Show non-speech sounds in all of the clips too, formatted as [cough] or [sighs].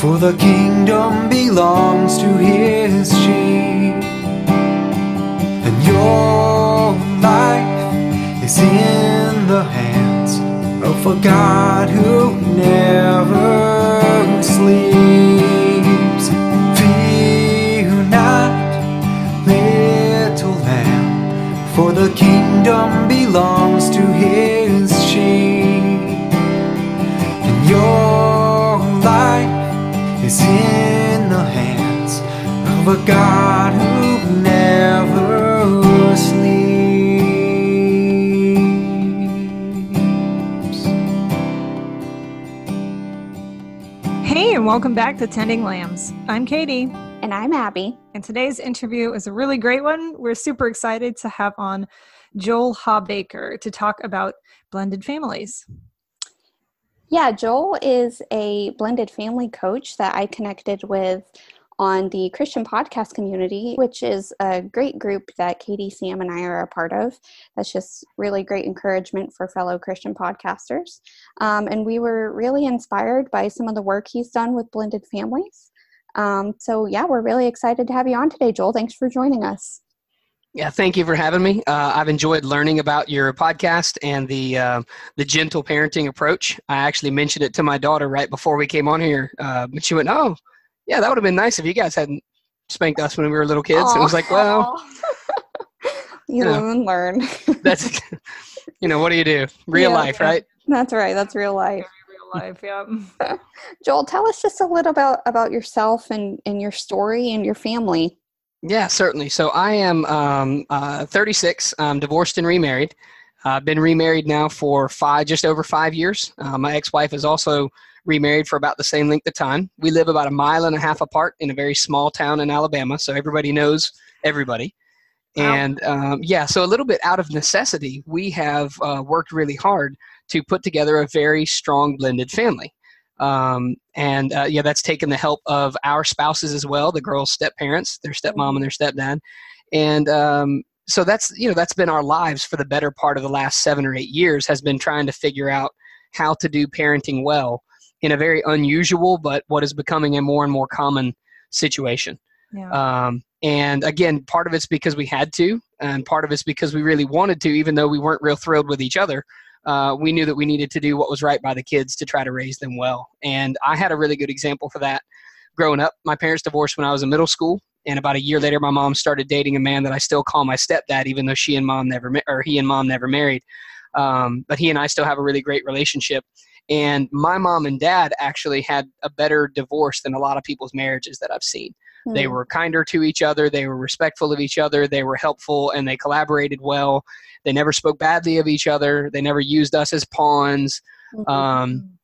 For the kingdom belongs to his sheep, and your life is in the hands of a God who never sleeps. Fear not, little lamb, for the kingdom belongs to his of a God who never sleeps. Hey, and welcome back to Tending Lambs. I'm Katie, And I'm Abby. and today's interview is a really great one. We're super excited to have on Joel Habaker to talk about blended families. Yeah, Joel is a blended family coach that I connected with on the Christian podcast community, which is a great group that Katie, Sam, and I are a part of. That's just really great encouragement for fellow Christian podcasters. Um, and we were really inspired by some of the work he's done with blended families. Um, so, yeah, we're really excited to have you on today, Joel. Thanks for joining us. Yeah, thank you for having me. Uh, I've enjoyed learning about your podcast and the uh, the gentle parenting approach. I actually mentioned it to my daughter right before we came on here, uh, but she went, "Oh, yeah, that would have been nice if you guys hadn't spanked us when we were little kids." And it was like, "Well, [laughs] you Yeah. live and learn. [laughs] that's you know, what do you do? Real Yeah. life, right?" That's right. That's real life. Real life, yeah. [laughs] Joel, tell us just a little about about yourself and and your story and your family. Yeah, certainly. So I am um, uh, 36. I'm divorced and remarried. I've been remarried now for five, just over five years. Uh, my ex-wife is also remarried for about the same length of time. We live about a mile and a half apart in a very small town in Alabama, so everybody knows everybody. Wow. And um, yeah, so a little bit out of necessity, we have uh, worked really hard to put together a very strong blended family. Um, and uh, yeah, that's taken the help of our spouses as well, the girls' step parents, their stepmom and their stepdad, and um, so that's you know that's been our lives for the better part of the last seven or eight years has been trying to figure out how to do parenting well in a very unusual but what is becoming a more and more common situation. yeah. Um, and again, part of it's because we had to, and part of it's because we really wanted to, even though we weren't real thrilled with each other. Uh, we knew that we needed to do what was right by the kids to try to raise them well. And I had a really good example for that growing up. My parents divorced when I was in middle school, and about a year later, my mom started dating a man that I still call my stepdad, even though she and mom never ma- or he and mom never married. Um, but he and I still have a really great relationship. And my mom and dad actually had a better divorce than a lot of people's marriages that I've seen. They Hmm. were kinder to each other. They were respectful of each other. They were helpful and they collaborated well. They never spoke badly of each other. They never used us as pawns. Mhm. Um,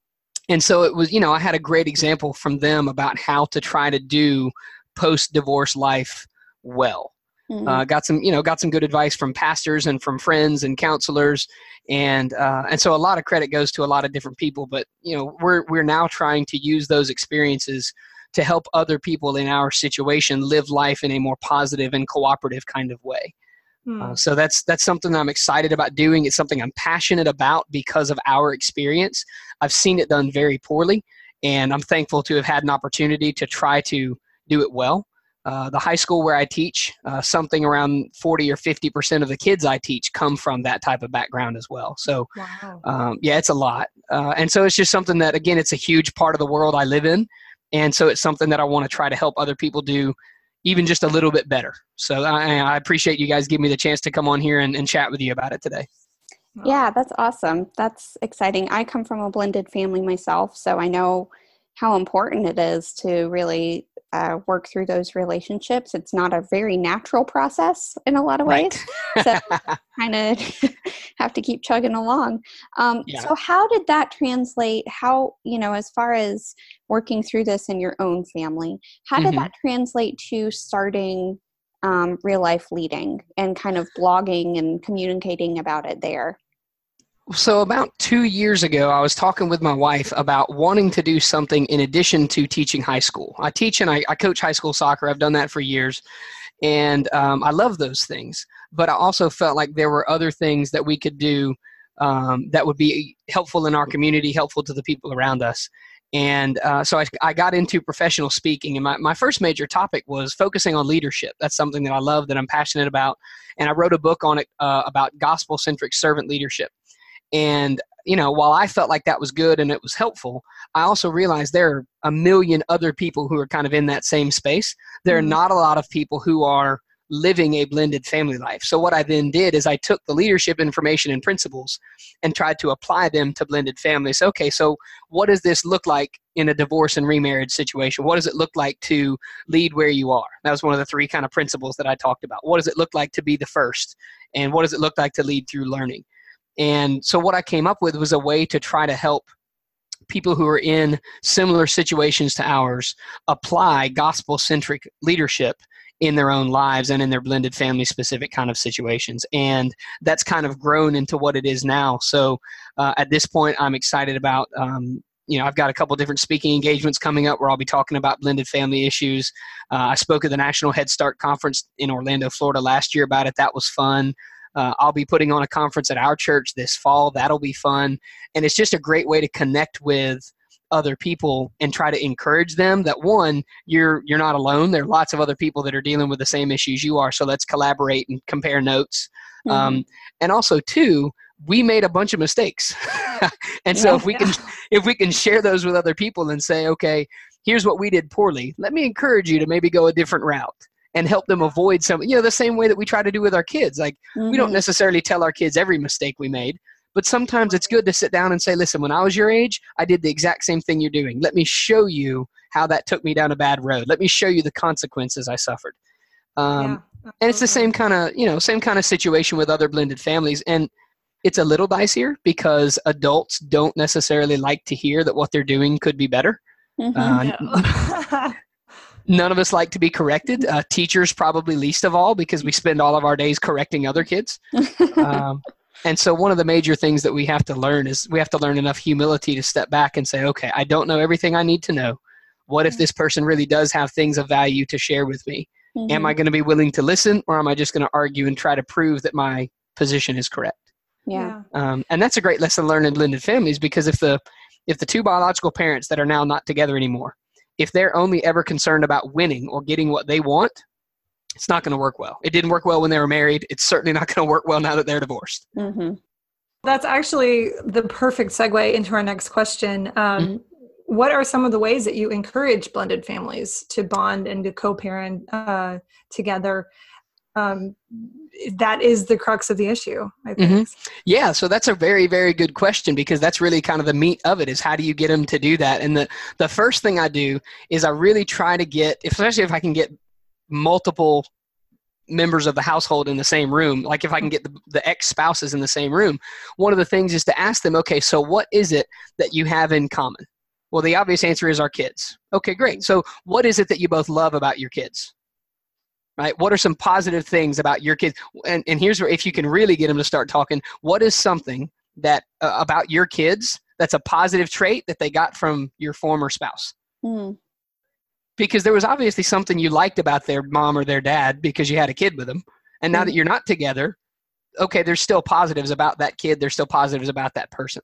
and so it was, you know, I had a great example from them about how to try to do post divorce life well. Mhm. Uh, got some, you know, got some good advice from pastors and from friends and counselors, and uh, and so a lot of credit goes to a lot of different people. But you know, we're we're now trying to use those experiences to help other people in our situation live life in a more positive and cooperative kind of way. Hmm. Uh, so that's that's something I'm excited about doing. It's something I'm passionate about because of our experience. I've seen it done very poorly, and I'm thankful to have had an opportunity to try to do it well. Uh, the high school where I teach, uh, something around 40 or 50 percent of the kids I teach come from that type of background as well. So wow. um, yeah, it's a lot, uh, and so it's just something that again, it's a huge part of the world I live in, and so it's something that I want to try to help other people do, even just a little bit better. So I, I appreciate you guys giving me the chance to come on here and, and chat with you about it today. Yeah, that's awesome. That's exciting. I come from a blended family myself, so I know how important it is to really uh, work through those relationships. It's not a very natural process in a lot of ways. So [laughs] kind of [laughs] have to keep chugging along. Um, Yeah. So, how did that translate? How, you know, as far as working through this in your own family, how did Mhm. that translate to starting um, real life leading and kind of blogging and communicating about it there? So about two years ago, I was talking with my wife about wanting to do something in addition to teaching high school. I teach and I, I coach high school soccer. I've done that for years, and um, I love those things. But I also felt like there were other things that we could do um, that would be helpful in our community, helpful to the people around us. And uh, so I, I got into professional speaking, and my, my first major topic was focusing on leadership. That's something that I love, that I'm passionate about. And I wrote a book on it uh, about gospel centric servant leadership. And you know, while I felt like that was good and it was helpful, I also realized there are a million other people who are kind of in that same space. There are Mhm. not a lot of people who are living a blended family life. So what I then did is I took the leadership information and principles and tried to apply them to blended families. Okay, so what does this look like in a divorce and remarriage situation? What does it look like to lead where you are? That was one of the three kind of principles that I talked about. What does it look like to be the first? And what does it look like to lead through learning? And so what I came up with was a way to try to help people who are in similar situations to ours apply gospel centric leadership in their own lives and in their blended family specific kind of situations. And that's kind of grown into what it is now. So uh, at this point i'm excited about um, you know i've got a couple different speaking engagements coming up where i'll be talking about blended family issues. Uh, i spoke at the national head start conference in orlando florida last year about it. That was fun uh, I'll be putting on a conference at our church this fall. That'll be fun. And it's just a great way to connect with other people and try to encourage them that one you're you're not alone there are lots of other people that are dealing with the same issues you are so let's collaborate and compare notes Mhm. um, and also two we made a bunch of mistakes [laughs] and so Yeah. if we can if we can share those with other people and say okay here's what we did poorly let me encourage you to maybe go a different route and help them avoid some you know the same way that we try to do with our kids. Like we don't Mhm. necessarily tell our kids every mistake we made but sometimes it's good to sit down and say listen when i was your age i did the exact same thing you're doing. Let me show you how that took me down a bad road. Let me show you the consequences i suffered. Um, yeah, and it's the same kind of you know same kind of situation with other blended families and it's a little dicier because adults don't necessarily like to hear that what they're doing could be better. Mhm. uh. [laughs] [laughs] none of us like to be corrected uh, teachers probably least of all because we spend all of our days correcting other kids. [laughs] Um, and so one of the major things that we have to learn is we have to learn enough humility to step back and say okay i don't know everything i need to know. What if this person really does have things of value to share with me? Am Mhm. i going to be willing to listen or am i just going to argue and try to prove that my position is correct? Yeah. um, and that's a great lesson learned in blended families because if the if the two biological parents that are now not together anymore if they're only ever concerned about winning or getting what they want it's not going to work well it didn't work well when they were married it's certainly not going to work well now that they're divorced Mhm. That's actually the perfect segue into our next question. Um, Mm-hmm. What are some of the ways that you encourage blended families to bond and to co-parent uh, together? Um, that is the crux of the issue, I think. Mm-hmm. Yeah, so that's a very, very good question because that's really kind of the meat of it is how do you get them to do that? And the, the first thing I do is I really try to get, especially if I can get multiple members of the household in the same room, like if I can get the, the ex spouses in the same room, one of the things is to ask them, okay, so what is it that you have in common? Well, the obvious answer is our kids. Okay, great. So what is it that you both love about your kids? Right? What are some positive things about your kids? And, and here's where if you can really get them to start talking what is something that uh, about your kids that's a positive trait that they got from your former spouse? Mm. because there was obviously something you liked about their mom or their dad because you had a kid with them and now that you're not together okay there's still positives about that kid. There's still positives about that person.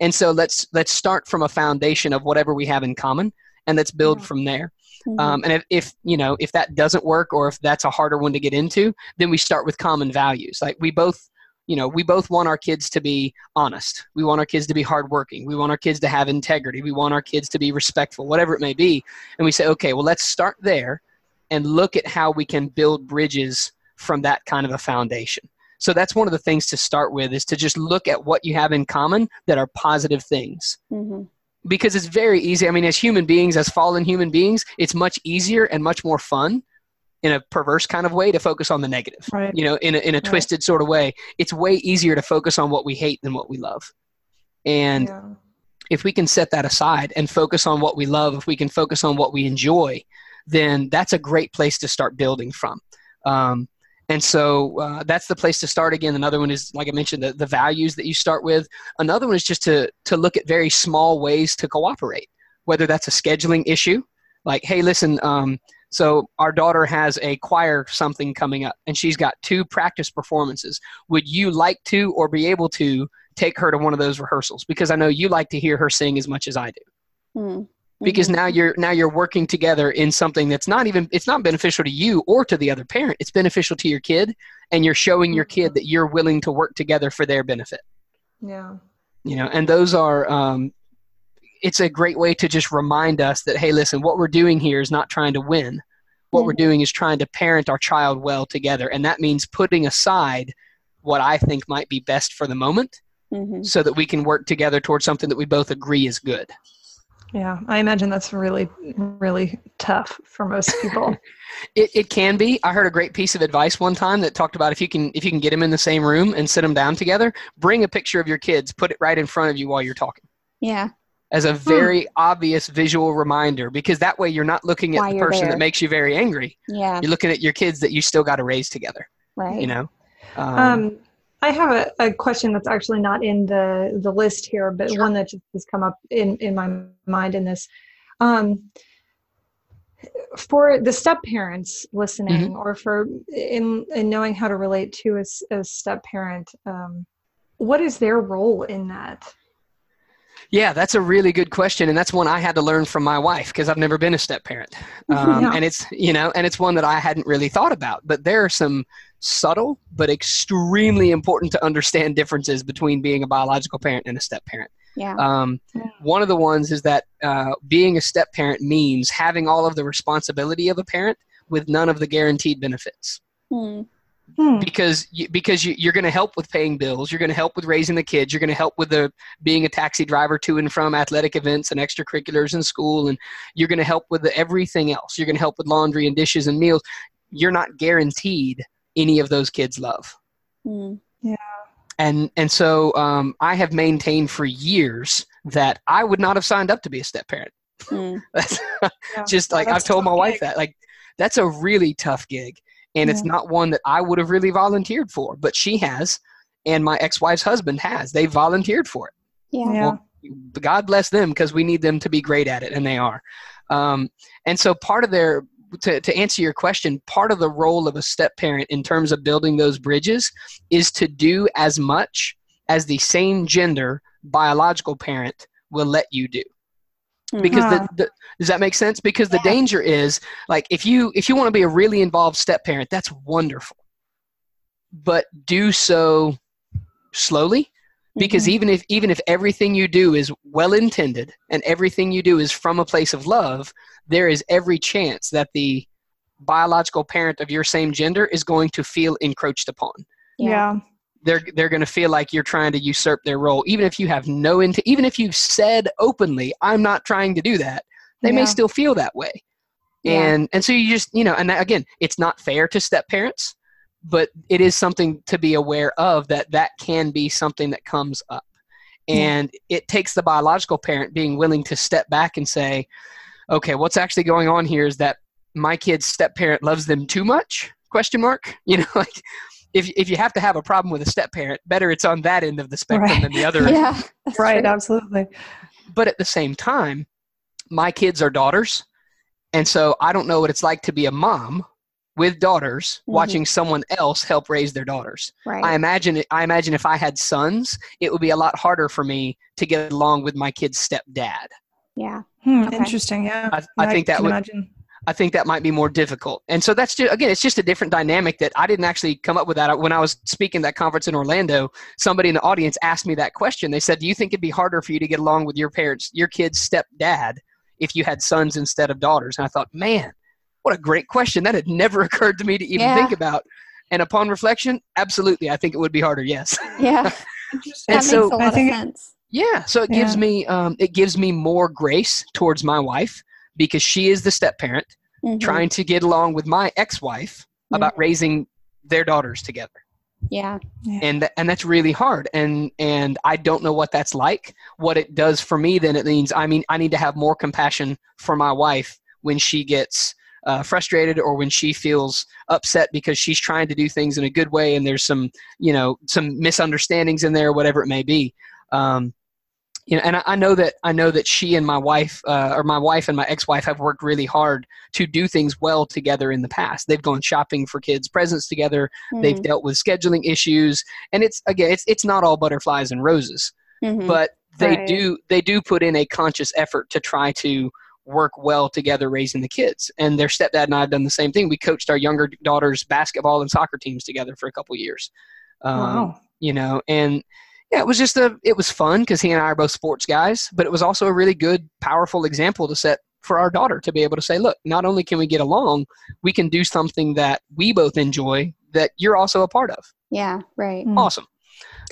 And so let's let's start from a foundation of whatever we have in common and let's build Yeah. from there. Mhm. um, and if, if you know if that doesn't work or if that's a harder one to get into then we start with common values. Like we both you know we both want our kids to be honest. We want our kids to be hardworking. We want our kids to have integrity. We want our kids to be respectful whatever it may be. And we say okay well let's start there and look at how we can build bridges from that kind of a foundation. So that's one of the things to start with is to just look at what you have in common that are positive things. Mhm. Because it's very easy. I mean, as human beings, as fallen human beings, it's much easier and much more fun in a perverse kind of way to focus on the negative. Right. You know, in a, in a Right. twisted sort of way, it's way easier to focus on what we hate than what we love. And Yeah. if we can set that aside and focus on what we love, if we can focus on what we enjoy, then that's a great place to start building from. Um, and so uh, that's the place to start again. Another one is, like I mentioned, the, the values that you start with. Another one is just to, to look at very small ways to cooperate, whether that's a scheduling issue, like, hey, listen, um, so our daughter has a choir something coming up, and she's got two practice performances. Would you like to or be able to take her to one of those rehearsals? Because I know you like to hear her sing as much as I do. Mm. Because Mhm. now you're now you're working together in something that's not even it's not beneficial to you or to the other parent it's beneficial to your kid and you're showing your kid that you're willing to work together for their benefit Yeah. you know and those are um, it's a great way to just remind us that hey listen what we're doing here is not trying to win what we're doing is trying to parent our child well together and that means putting aside what i think might be best for the moment Mhm. so that we can work together towards something that we both agree is good Yeah. I imagine that's really, really tough for most people. [laughs] It, it can be. I heard a great piece of advice one time that talked about if you can if you can get them in the same room and sit them down together, bring a picture of your kids, put it right in front of you while you're talking, Yeah. as a very obvious visual reminder. Because that way you're not looking at Why the person there. that makes you very angry. Yeah. You're looking at your kids that you still got to raise together. Right. You know. Um, Um, I have a, a question that's actually not in the, the list here, but Sure. one that just has come up in, in my mind in this. Um, for the step parents listening, Mm-hmm. or for in, in knowing how to relate to a step parent, um, what is their role in that? Yeah, that's a really good question, and that's one I had to learn from my wife because I've never been a step parent, um, Yeah. and it's you know, and it's one that I hadn't really thought about. But there are some subtle but extremely important to understand differences between being a biological parent and a step parent. Yeah. Um, Yeah. one of the ones is that uh, being a step parent means having all of the responsibility of a parent with none of the guaranteed benefits Hmm. Hmm. because you, because you, you're going to help with paying bills you're going to help with raising the kids you're going to help with the being a taxi driver to and from athletic events and extracurriculars in school and you're going to help with the, everything else you're going to help with laundry and dishes and meals you're not guaranteed any of those kids love Hmm. and and so um, i have maintained for years that i would not have signed up to be a step parent Hmm. [laughs] that's Yeah. just like That's I've told my tough wife gig. that like that's a really tough gig and it's not one that I would have really volunteered for but she has and my ex-wife's husband has. They volunteered for it. Yeah. Yeah. God bless them because we need them to be great at it and they are. Um, and so part of their to, to answer your question part of the role of a step parent in terms of building those bridges is to do as much as the same gender biological parent will let you do because Huh. the, the does that make sense because the Yeah. danger is like if you if you want to be a really involved step parent that's wonderful but do so slowly because Mhm. even if even if everything you do is well intended and everything you do is from a place of love there is every chance that the biological parent of your same gender is going to feel encroached upon Yeah. They're they're going to feel like you're trying to usurp their role. Even if you have no int- even if you've said openly i'm not trying to do that they may still feel that way. Yeah. and and so you just you know and that, again it's not fair to step parents but it is something to be aware of that that can be something that comes up. And it takes the biological parent being willing to step back and say okay what's actually going on here is that my kid's step parent loves them too much? question mark. [laughs] You know like if, if you have to have a problem with a step parent better it's on that end of the spectrum Right. than the other [laughs] Yeah. that's Right. true. Absolutely. but at the same time my kids are daughters and so i don't know what it's like to be a mom with daughters Mhm. watching someone else help raise their daughters Right. i imagine i imagine if i had sons it would be a lot harder for me to get along with my kid's stepdad yeah. Hmm, Okay. Interesting. Yeah. I- I think that would- imagine. I think that might be more difficult. And so that's just, again, it's just a different dynamic that I didn't actually come up with that. When I was speaking at that conference in Orlando, somebody in the audience asked me that question. They said, Do you think it'd be harder for you to get along with your parents, your kid's stepdad, if you had sons instead of daughters? And I thought, man, what a great question. That had never [laughs] occurred to me to even Yeah. think about. And upon reflection, absolutely, I think it would be harder, yes. Yeah. [laughs] That And makes so- a I lot of sense. Yeah, so it gives me um, it gives me more grace towards my wife because she is the step parent Mhm. trying to get along with my ex-wife about raising their daughters together. Yeah. and th- and that's really hard. And and I don't know what that's like. What it does for me then it means I mean I need to have more compassion for my wife when she gets uh, frustrated or when she feels upset because she's trying to do things in a good way and there's some you know some misunderstandings in there whatever it may be. Um, you know and I, I know that i know that she and my wife uh, or my wife and my ex-wife have worked really hard to do things well together in the past they've gone shopping for kids presents together they've Mhm. dealt with scheduling issues and it's again it's, it's not all butterflies and roses Mhm. but they Right. do they do put in a conscious effort to try to work well together raising the kids and their stepdad and i have done the same thing we coached our younger daughter's basketball and soccer teams together for a couple years um, wow. you know and yeah it was just a it was fun because he and i are both sports guys but it was also a really good powerful example to set for our daughter to be able to say look not only can we get along we can do something that we both enjoy that you're also a part of Yeah, right. Mm. awesome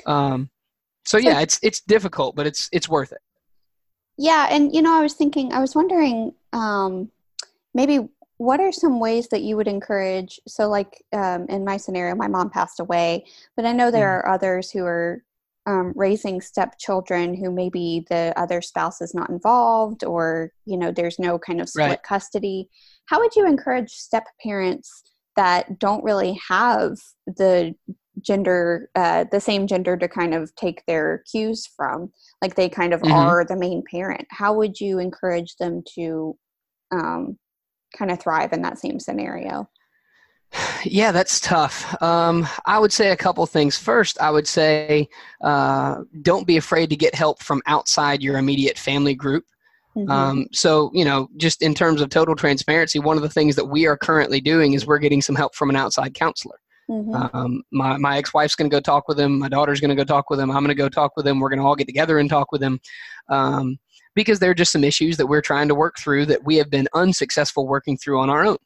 um, so yeah it's it's difficult but it's it's worth it Yeah, and you know, I was thinking, I was wondering, um, maybe what are some ways that you would encourage? So, like um, in my scenario, my mom passed away, but I know there Mhm. are others who are um, raising stepchildren who maybe the other spouse is not involved, or you know, there's no kind of split Right. custody. How would you encourage step parents that don't really have the gender uh, the same gender to kind of take their cues from like they kind of Mhm. are the main parent how would you encourage them to um, kind of thrive in that same scenario Yeah, that's tough. Um, I would say a couple things. First, I would say uh, don't be afraid to get help from outside your immediate family group. Mhm. Um, so, you know, just in terms of total transparency, one of the things that we are currently doing is we're getting some help from an outside counselor. Mhm. Um, my, my ex-wife's going to go talk with him. My daughter's going to go talk with him. I'm going to go talk with him. We're going to all get together and talk with him. Um, because there are just some issues that we're trying to work through that we have been unsuccessful working through on our own.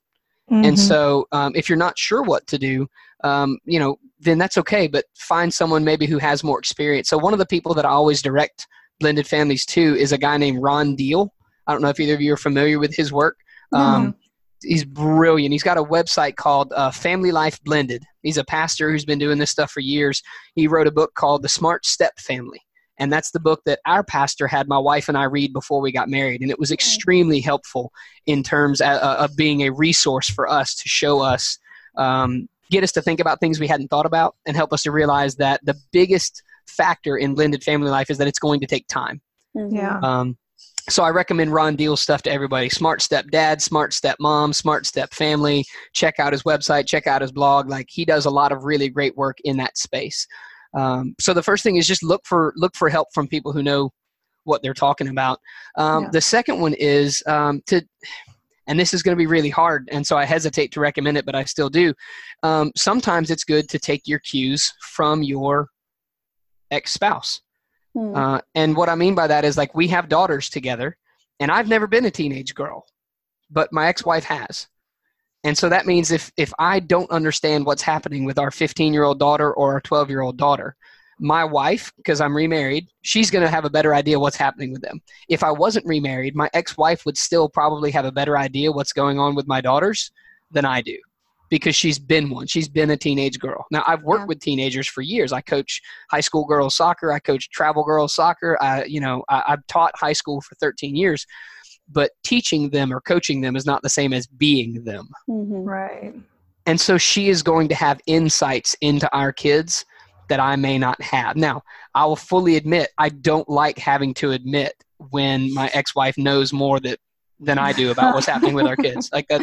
And Mhm. so, um, if you're not sure what to do, um, you know, then that's okay. But find someone maybe who has more experience. So, one of the people that I always direct blended families to is a guy named Ron Deal. I don't know if either of you are familiar with his work. Um, he's brilliant. He's got a website called uh, Family Life Blended. He's a pastor who's been doing this stuff for years. He wrote a book called The Smart Step Family. And that's the book that our pastor had my wife and I read before we got married. And it was extremely helpful in terms of, of being a resource for us to show us, um, get us to think about things we hadn't thought about, and help us to realize that the biggest factor in blended family life is that it's going to take time. Mhm. yeah. Um, so I recommend Ron Deal's stuff to everybody. Smart Step Dad, Smart Step Mom, Smart Step Family. Check out his website. Check out his blog. Like he does a lot of really great work in that space. Um, so the first thing is just look for look for help from people who know what they're talking about. Um, Yeah. The second one is um, to, and this is going to be really hard, and so I hesitate to recommend it, but I still do. Um, sometimes it's good to take your cues from your ex spouse. Hmm. Uh, and what I mean by that is like we have daughters together, and I've never been a teenage girl, but my ex-wife has. And so that means if if I don't understand what's happening with our 15-year-old daughter or our 12-year-old daughter, my wife, because I'm remarried, she's going to have a better idea what's happening with them. If I wasn't remarried, my ex-wife would still probably have a better idea what's going on with my daughters than I do because she's been one. She's been a teenage girl. Now, I've worked Yeah. with teenagers for years. I coach high school girls soccer. I coach travel girls soccer. I, you know, I, I've taught high school for 13 years, but teaching them or coaching them is not the same as being them. Mhm. Right. And so she is going to have insights into our kids that I may not have. Now, I will fully admit I don't like having to admit when my ex-wife knows more that than I do about what's happening with our kids. Like that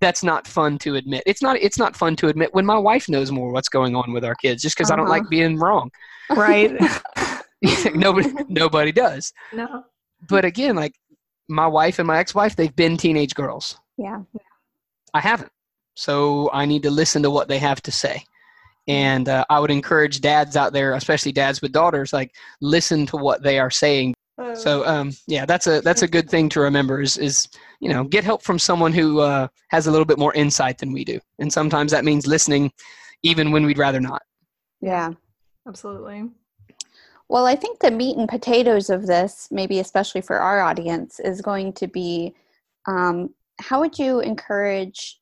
that's not fun to admit. It's not it's not fun to admit when my wife knows more what's going on with our kids just because I don't Uh-huh. like being wrong. Right. [laughs] nobody nobody does. no. But again, like my wife and my ex-wife, they've been teenage girls. Yeah. I haven't. So I need to listen to what they have to say. And uh, I would encourage dads out there, especially dads with daughters, like listen to what they are saying. So um, yeah, that's a that's a good thing to remember is is you know get help from someone who uh, has a little bit more insight than we do, and sometimes that means listening, even when we'd rather not. Yeah. absolutely. Well, I think the meat and potatoes of this, maybe especially for our audience, is going to be um, how would you encourage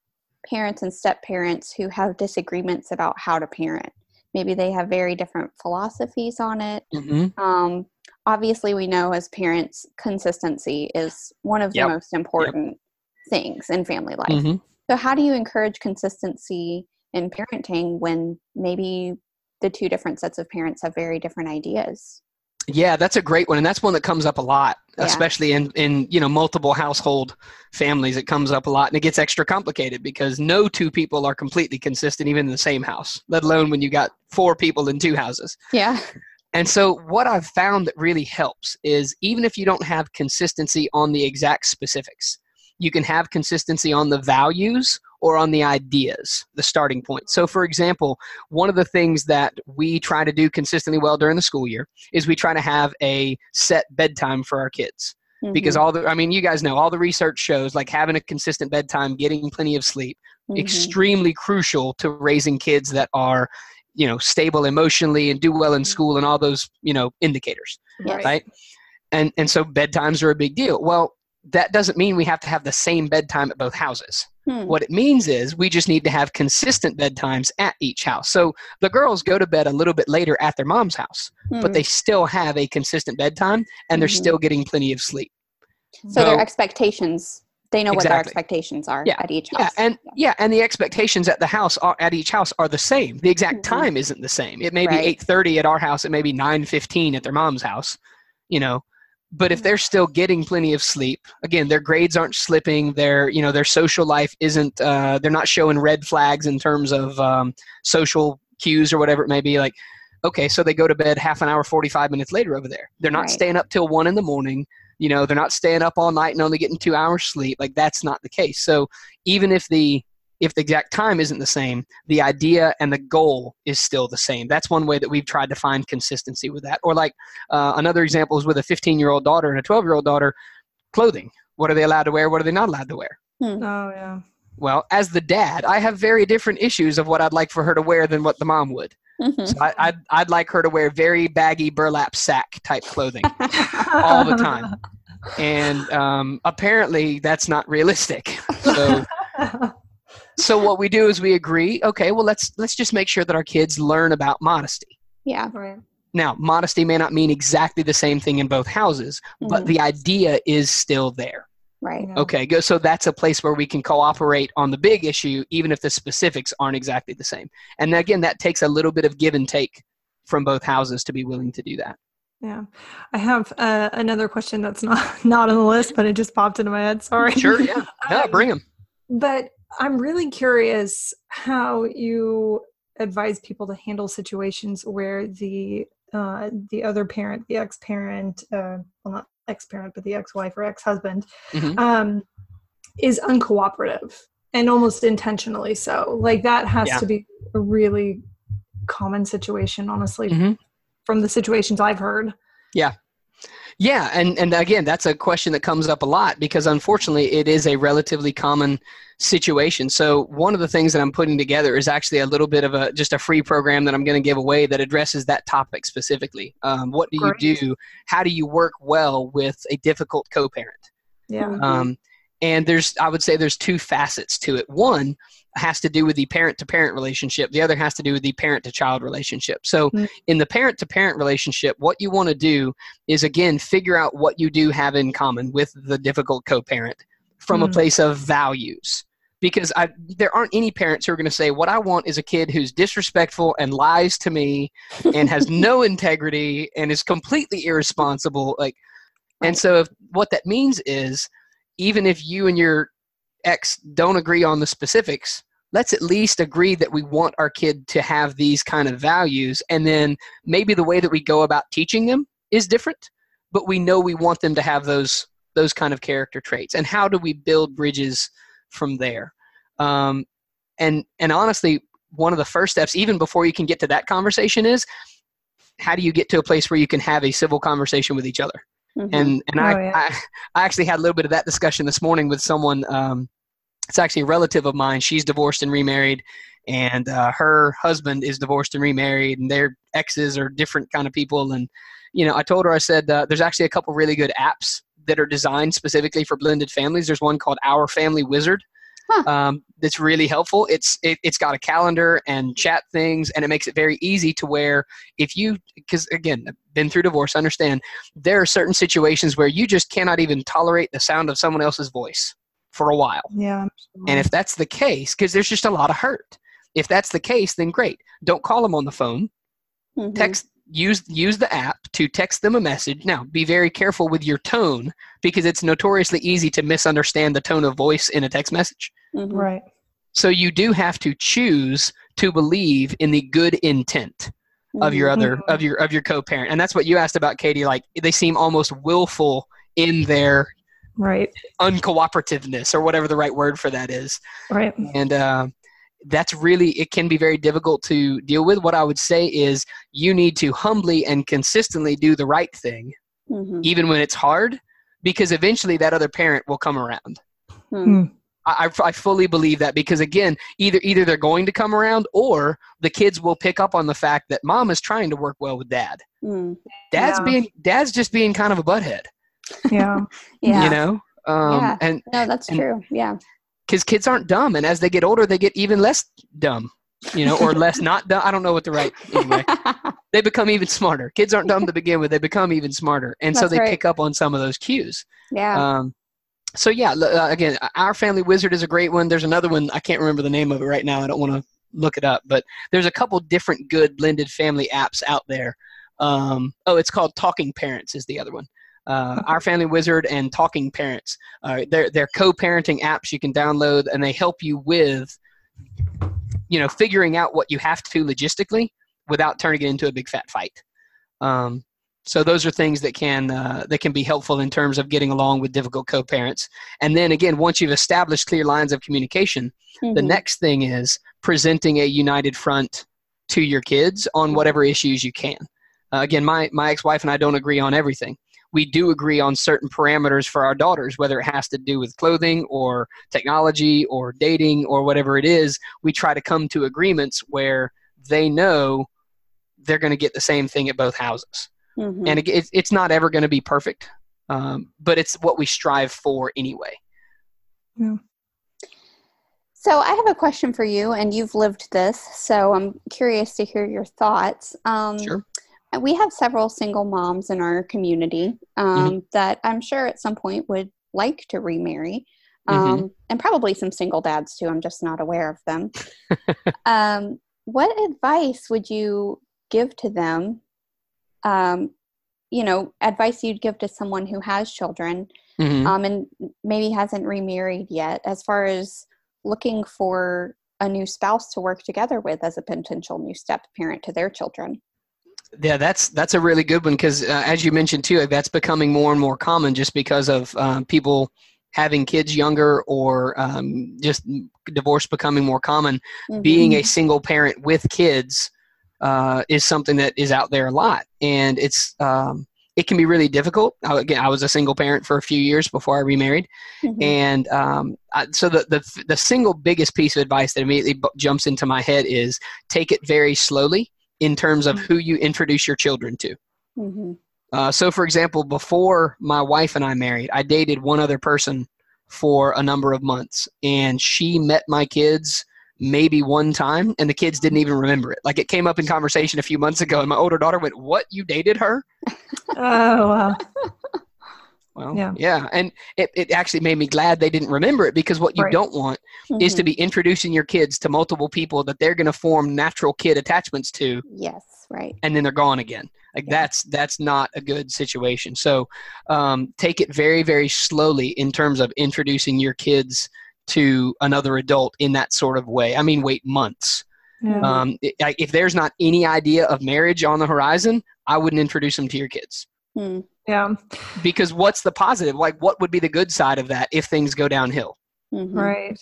parents and step parents who have disagreements about how to parent? Maybe they have very different philosophies on it. Mm-hmm. Um, obviously, we know as parents, consistency is one of Yep. the most important things in family life. Mm-hmm. So, how do you encourage consistency in parenting when maybe the two different sets of parents have very different ideas? Yeah, that's a great one, and that's one that comes up a lot, Yeah. especially in in you know multiple household families. It comes up a lot, and it gets extra complicated because no two people are completely consistent, even in the same house. Let alone when you got four people in two houses. Yeah. And so, what I've found that really helps is even if you don't have consistency on the exact specifics, you can have consistency on the values or on the ideas, the starting point. So, for example, one of the things that we try to do consistently well during the school year is we try to have a set bedtime for our kids. Because all the, I mean, you guys know all the research shows like having a consistent bedtime, getting plenty of sleep, Mhm. extremely crucial to raising kids that are, you know, stable emotionally and do well in school and all those, you know, indicators right? And and so bedtimes are a big deal. Well, that doesn't mean we have to have the same bedtime at both houses. Hmm. What it means is we just need to have consistent bedtimes at each house. So the girls go to bed a little bit later at their mom's house, but Hmm. they still have a consistent bedtime and they're Mhm. still getting plenty of sleep. so their expectations, they know what their expectations are Yeah. at each house. Yeah, and yeah, and the expectations at the house are, at each house are the same. The exact Mhm. time isn't the same. It may be eight thirty at our house. It may be nine fifteen at their mom's house. You know, but if they're still getting plenty of sleep, again, their grades aren't slipping. Their you know their social life isn't. Uh, they're not showing red flags in terms of um, social cues or whatever it may be. Like, okay, so they go to bed half an hour, forty five minutes later over there. They're not Right. staying up till one in the morning. You know, they're not staying up all night and only getting two hours sleep. Like that's not the case. So even if the if the exact time isn't the same, the idea and the goal is still the same. That's one way that we've tried to find consistency with that. Or like uh, another example is with a 15 year old daughter and a 12 year old daughter, clothing. What are they allowed to wear? What are they not allowed to wear? Oh yeah. Well, as the dad, I have very different issues of what I'd like for her to wear than what the mom would. Mhm. So I, I'd, I'd like her to wear very baggy burlap sack type clothing [laughs] all the time. And um, apparently that's not realistic. So [laughs] so what we do is we agree okay well let's let's just make sure that our kids learn about modesty yeah. right. now modesty may not mean exactly the same thing in both houses but Mhm. the idea is still there Right. Yeah. okay go so that's a place where we can cooperate on the big issue even if the specifics aren't exactly the same and again that takes a little bit of give and take from both houses to be willing to do that Yeah, I have uh, another question that's not [laughs] not on the list, but it just popped into my head. Sorry. sure yeah [laughs] yeah Um, bring them But I'm really curious how you advise people to handle situations where the uh, the other parent, the ex parent, uh, well, not ex parent, but the ex wife or ex husband, Mhm. um, is uncooperative and almost intentionally so. Like that has Yeah. to be a really common situation, honestly, Mhm. from the situations I've heard. Yeah, and and again, that's a question that comes up a lot because unfortunately, it is a relatively common situation. So one of the things that I'm putting together is actually a little bit of a just a free program that I'm going to give away that addresses that topic specifically. Um, what do Great. you do? How do you work well with a difficult co-parent? Yeah. Um, and there's, I would say, there's two facets to it. One has to do with the parent-to-parent relationship. The other has to do with the parent-to-child relationship. So, Mm. in the parent-to-parent relationship, what you want to do is again figure out what you do have in common with the difficult co-parent from a Mm. place of values. Because I, there aren't any parents who are going to say, "What I want is a kid who's disrespectful and lies to me and has [laughs] no integrity and is completely irresponsible." Like, and so if, what that means is even if you and your ex don't agree on the specifics let's at least agree that we want our kid to have these kind of values. And then maybe the way that we go about teaching them is different but we know we want them to have those those kind of character traits. And how do we build bridges from there? Um, and and honestly one of the first steps even before you can get to that conversation is how do you get to a place where you can have a civil conversation with each other Mhm. and and Oh, I, yeah. I [laughs] I actually had a little bit of that discussion this morning with someone. Um, it's actually a relative of mine. She's divorced and remarried, and uh, her husband is divorced and remarried, and their exes are different kind of people. And you know, I told her I said uh, there's actually a couple really good apps that are designed specifically for blended families. There's one called Our Family Wizard. Huh. Um, that's really helpful. It's it, it's got a calendar and chat things, and it makes it very easy to where if you because again, been through divorce, understand there are certain situations where you just cannot even tolerate the sound of someone else's voice for a while. Yeah. And if that's the case, because there's just a lot of hurt. If that's the case, then great. Don't call them on the phone. Mhm. Text use use the app to text them a message. Now, be very careful with your tone because it's notoriously easy to misunderstand the tone of voice in a text message. Mhm. right. So you do have to choose to believe in the good intent of your other Mhm. of your of your co-parent and that's what you asked about katie like they seem almost willful in their Right. uncooperativeness or whatever the right word for that is Right. and uh, that's really it can be very difficult to deal with what i would say is you need to humbly and consistently do the right thing Mhm. even when it's hard because eventually that other parent will come around Hmm. I, I I fully believe that because again, either either they're going to come around or the kids will pick up on the fact that mom is trying to work well with dad. Mm. Dad's Yeah. being dad's just being kind of a butthead, Yeah. [laughs] Yeah. you know. Um, Yeah. And No, that's and- true. Yeah. because kids aren't dumb, and as they get older, they get even less dumb, you know, or less not dumb. I don't know what the right anyway. [laughs] They become even smarter. Kids aren't dumb to begin with; they become even smarter, and so they right. pick up on some of those cues. yeah. Um, so yeah, uh, again, our family wizard is a great one. There's another one I can't remember the name of it right now. I don't want to look it up, but there's a couple different good blended family apps out there. Um, oh, it's called Talking Parents is the other one. Uh, our family wizard and Talking Parents. Uh, they're they're co-parenting apps you can download, and they help you with, you know, figuring out what you have to logistically without turning it into a big fat fight. Um, so those are things that can uh, that can be helpful in terms of getting along with difficult co-parents. And then again, once you've established clear lines of communication, the Mhm. next thing is presenting a united front to your kids on whatever issues you can. Uh, again, my my ex-wife and I don't agree on everything. We do agree on certain parameters for our daughters, whether it has to do with clothing or technology or dating or whatever it is. We try to come to agreements where they know they're going to get the same thing at both houses Mhm. and it, it's- it's not ever going to be perfect um, but it's what we strive for anyway Yeah. So I have a question for you, and you've lived this, so I'm curious to hear your thoughts. Um, Sure. We have several single moms in our community um, that I'm sure at some point would like to remarry, um, and probably some single dads too. I'm just not aware of them. [laughs] um, what advice would you give to them? Um, you know, advice you'd give to someone who has children Mhm. um, and maybe hasn't remarried yet, as far as looking for a new spouse to work together with as a potential new step parent to their children. yeah that's that's a really good one because uh, as you mentioned too that's becoming more and more common just because of um, people having kids younger or um, just divorce becoming more common Mhm. being a single parent with kids uh, is something that is out there a lot and it's um, it can be really difficult I, again i was a single parent for a few years before i remarried Mhm. And um, I, so the, the the single biggest piece of advice that immediately bu- jumps into my head is take it very slowly in terms of who you introduce your children to. Mhm. Uh, so, for example, before my wife and I married, I dated one other person for a number of months, and she met my kids maybe one time, and the kids didn't even remember it. Like it came up in conversation a few months ago, and my older daughter went, "What? You dated her?" Oh wow. [laughs] Well, Yeah. yeah, and it, it actually made me glad they didn't remember it because what you Right. don't want is to Mhm. be introducing your kids to multiple people that they're going to form natural kid attachments to Yes, right. and then they're gone again like Yeah. that's that's not a good situation so um, take it very very slowly in terms of introducing your kids to another adult in that sort of way i mean wait months Yeah. um, i- I- if there's not any idea of marriage on the horizon i wouldn't introduce them to your kids Hmm. yeah. because what's the positive like what would be the good side of that if things go downhill Mhm. Right.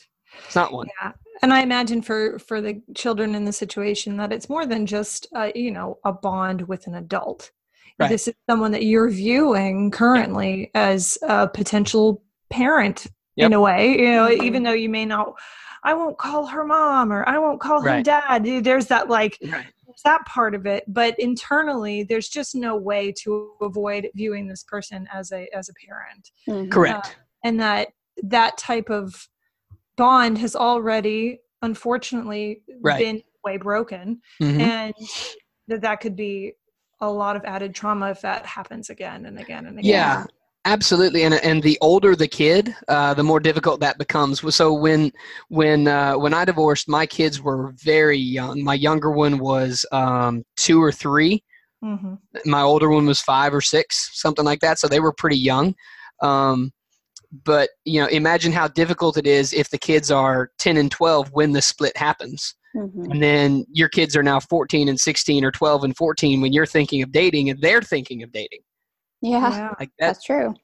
it's not one Yeah. And I imagine for for the children in the situation that it's more than just uh, you know a bond with an adult. Right. This is someone that you're viewing currently as a potential parent in a way. You know, even though you may not. I won't call her mom or I won't call him dad. There's that like right there's that part of it, but internally there's just no way to avoid viewing this person as a as a parent Mhm. correct and that that type of bond has already unfortunately Right. been way broken Mhm. and that that could be a lot of added trauma if that happens again and again and again Yeah, absolutely. And and the older the kid, uh, the more difficult that becomes. So when when uh, when I divorced, my kids were very young. My younger one was um, two or three. hmm My older one was five or six, something like that. So they were pretty young. Um, but you know imagine how difficult it is if the kids are 10 and 12 when the split happens Mhm. and then your kids are now 14 and 16 or 12 and 14 when you're thinking of dating and they're thinking of dating Yeah, like that that's true.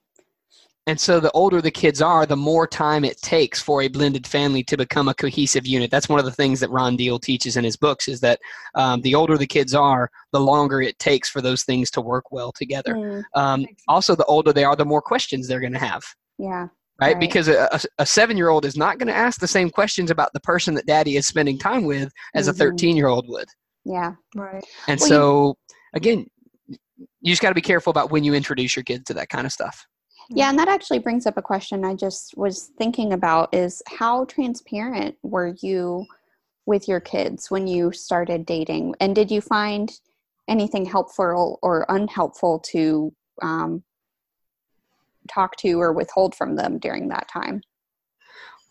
and so the older the kids are the more time it takes for a blended family to become a cohesive unit that's one of the things that ron deal teaches in his books is that um, the older the kids are the longer it takes for those things to work well together Mm, um, also the older they are the more questions they're going to have yeah. right? Right. Because a, a, a seven year old is not going to ask the same questions about the person that daddy is spending time with as Mhm. a 13 year old would. Yeah. Right. And Well, you- so, again, you just got to be careful about when you introduce your kids to that kind of stuff. Yeah, and that actually brings up a question I just was thinking about is how transparent were you with your kids when you started dating? And did you find anything helpful or unhelpful to um, talk to or withhold from them during that time?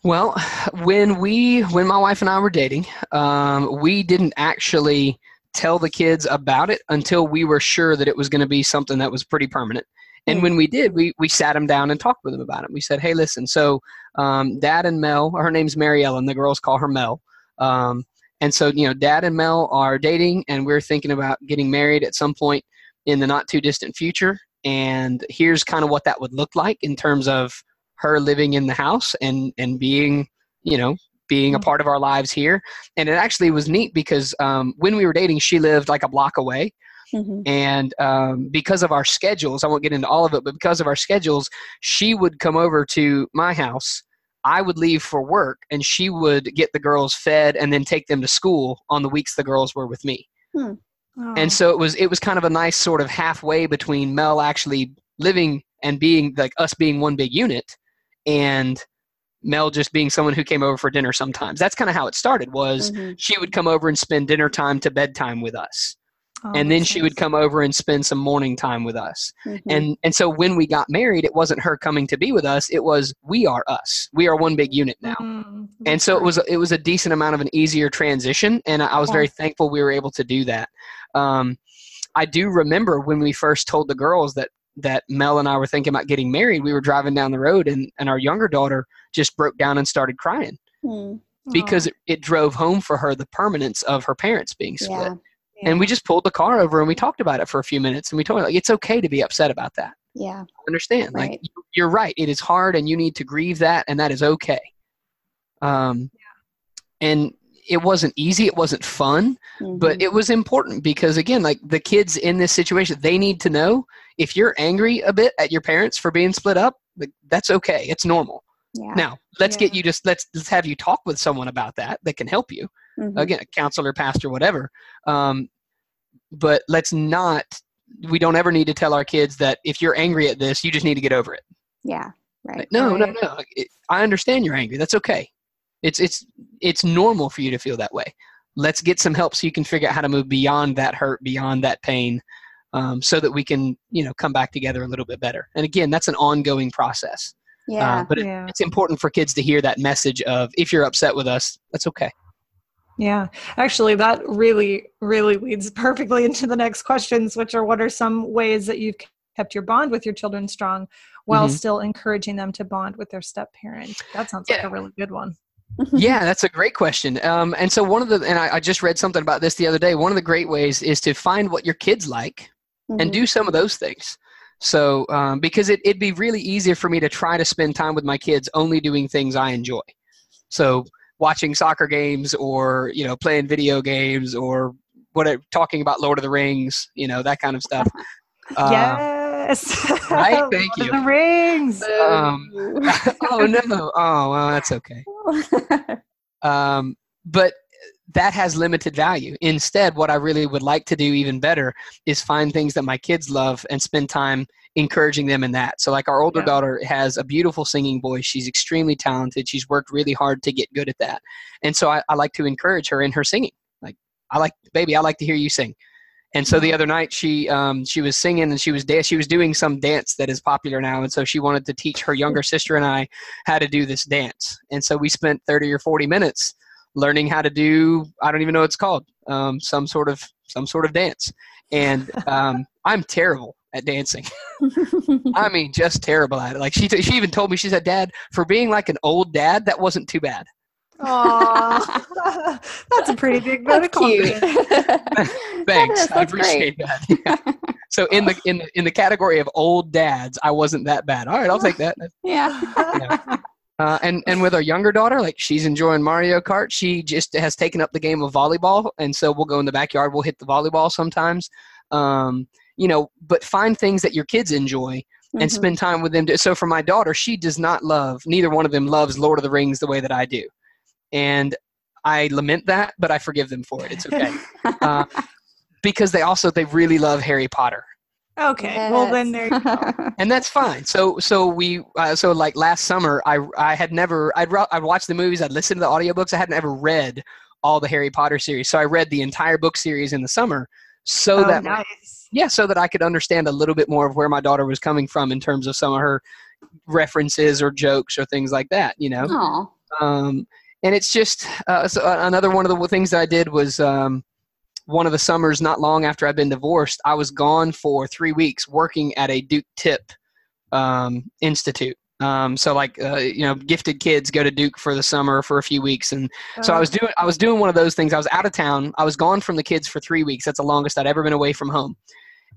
Well, [sighs] when we, when my wife and I were dating, um, we didn't actually tell the kids about it until we were sure that it was going to be something that was pretty permanent. And Mm. when we did, we, we sat them down and talked with them about it. We said, hey, listen, so um, dad and Mel, her name's Mary Ellen, the girls call her Mel. Um, and so, you know, dad and Mel are dating and we're thinking about getting married at some point in the not too distant future. And here's kind of what that would look like in terms of her living in the house and, and being, you know, being a Mhm. part of our lives here. And it actually was neat because um, when we were dating, she lived like a block away. Mhm. And um, because of our schedules, I won't get into all of it, but because of our schedules, she would come over to my house. I would leave for work, and she would get the girls fed and then take them to school on the weeks the girls were with me. Oh. And so it was it was kind of a nice sort of halfway between Mel actually living and being like us being one big unit, and Mel just being someone who came over for dinner sometimes. That's kind of how it started. Was Mhm. she would come over and spend dinner time to bedtime with us Oh, and then she nice. would come over and spend some morning time with us Mhm. and and so when we got married it wasn't her coming to be with us it was we are us we are one big unit now Mm, and so it was it was a decent amount of an easier transition and i I was Yeah. very thankful we were able to do that um, i do remember when we first told the girls that that mel and i were thinking about getting married we were driving down the road and and our younger daughter just broke down and started crying Mm, because it, it drove home for her the permanence of her parents being split yeah. and we just pulled the car over and we talked about it for a few minutes and we told her like it's okay to be upset about that Yeah. I understand like Right. you- you're right it is hard and you need to grieve that and that is okay um yeah. and it wasn't easy it wasn't fun but Mhm. it was important because again like the kids in this situation they need to know if you're angry a bit at your parents for being split up like, that's okay it's normal yeah. now let's get you just let's let's have you talk with someone about that that can help you Mhm. again a counselor pastor whatever um, but let's not we don't ever need to tell our kids that if you're angry at this you just need to get over it Yeah. Right. Like, no no Right. no it, i understand you're angry that's okay it's it's it's normal for you to feel that way let's get some help so you can figure out how to move beyond that hurt beyond that pain um, so that we can you know come back together a little bit better and again that's an ongoing process Yeah. uh, but it, it's important for kids to hear that message of if you're upset with us that's okay Yeah, actually, that really, really leads [laughs] perfectly into the next questions, which are what are some ways that you've kept your bond with your children strong while Mhm. still encouraging them to bond with their step parent? That sounds like a really good one. yeah, that's a great question. Um, and so one of the, and I, I just read something about this the other day. One of the great ways is to find what your kids like and Mhm. do some of those things. So, um, because it, it'd be really easier for me to try to spend time with my kids only doing things I enjoy. So, watching soccer games or, you know, playing video games or what, talking about Lord of the Rings, you know, that kind of stuff. [laughs] Uh, yes, right? [laughs] Thank Lord of you. The rings. Um, [laughs] oh, no. Oh, well, that's okay. um, but that has limited value. Instead, what I really would like to do even better is find things that my kids love and spend time encouraging them in that. So, like our older Yeah. daughter has a beautiful singing voice. She's extremely talented. She's worked really hard to get good at that. And so, I, I like to encourage her in her singing. Like, I like, baby, I like to hear you sing. And so the other night she um, she was singing and she was da- she was doing some dance that is popular now, and so she wanted to teach her younger sister and I how to do this dance. And so we spent thirty or forty minutes learning how to do I don't even know what it's called um, some sort of some sort of dance. And um, [laughs] I'm terrible at dancing. [laughs] I mean, just terrible at it. Like she, t- she even told me, she said, "Dad, for being like an old dad, that wasn't too bad." Aw, [laughs] that's a pretty big vote of confidence. Thanks, is, I that's great. appreciate that. Yeah. So in the in the in the category of old dads, I wasn't that bad. All right, I'll take that. yeah. Uh, and and with our younger daughter, like she's enjoying Mario Kart. She just has taken up the game of volleyball, and so we'll go in the backyard. We'll hit the volleyball sometimes. Um, you know, but find things that your kids enjoy and Mhm. spend time with them. So for my daughter, she does not love. Neither one of them loves Lord of the Rings the way that I do, and I lament that, but I forgive them for it. It's okay [laughs] uh, because they also they really love Harry Potter Okay, well then there you go. [laughs] and that's fine. So so we uh, so like last summer, I I had never I'd I'd watched the movies, I'd listened to the audiobooks, I hadn't ever read all the Harry Potter series. So I read the entire book series in the summer, so Oh, that nice. yeah, so that I could understand a little bit more of where my daughter was coming from in terms of some of her references or jokes or things like that. You know, Aw. um, and it's just uh, so uh, another one of the things that I did was um, one of the summers not long after I'd been divorced. I was gone for three weeks working at a Duke Tip um, Institute. Um, so like uh, you know, gifted kids go to Duke for the summer for a few weeks, and so I Oh, was doing I was doing one of those things. I was out of town. I was gone from the kids for three weeks. That's the longest I'd ever been away from home.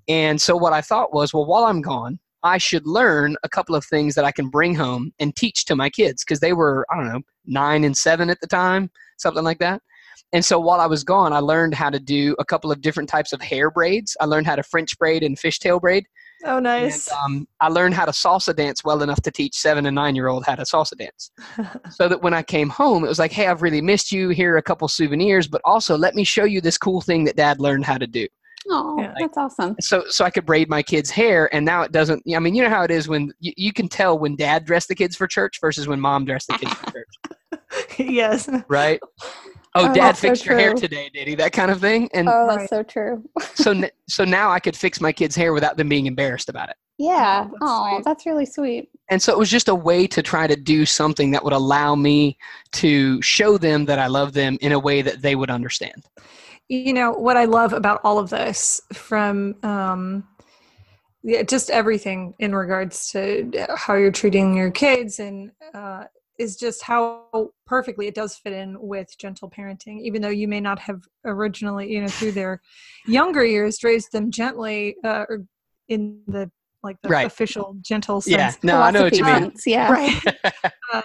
And so what I thought was, well, while I'm gone, I should learn a couple of things that I can bring home and teach to my kids because they were I don't know nine and seven at the time, something like that. And so while I was gone, I learned how to do a couple of different types of hair braids. I learned how to French braid and fishtail braid. oh, And, nice. um, I learned how to salsa dance well enough to teach seven and nine year old how to salsa dance. [laughs] so that when I came home, it was like, hey, I've really missed you. Here are a couple souvenirs, but also let me show you this cool thing that dad learned how to do. Oh, Yeah. that's awesome. So, so I could braid my kids' hair, and now it doesn't. I mean, you know how it is when you, you can tell when dad dressed the kids for church versus when mom dressed the kids for church, [laughs] yes. right? [laughs] Oh, Oh, dad that's so fixed your hair today, did he? That kind of thing. And Oh, that's Right. so true. [laughs] so, so now I could fix my kids' hair without them being embarrassed about it. Yeah. that's Oh, sweet. that's really sweet. And so it was just a way to try to do something that would allow me to show them that I love them in a way that they would understand. you know what i love about all of this from um yeah, just everything in regards to how you're treating your kids and uh, is just how perfectly it does fit in with gentle parenting even though you may not have originally you know through their younger years raised them gently uh, or in the like the Right. official gentle sense Yeah, sense no, I know what you mean. sense, Yeah. right [laughs] uh,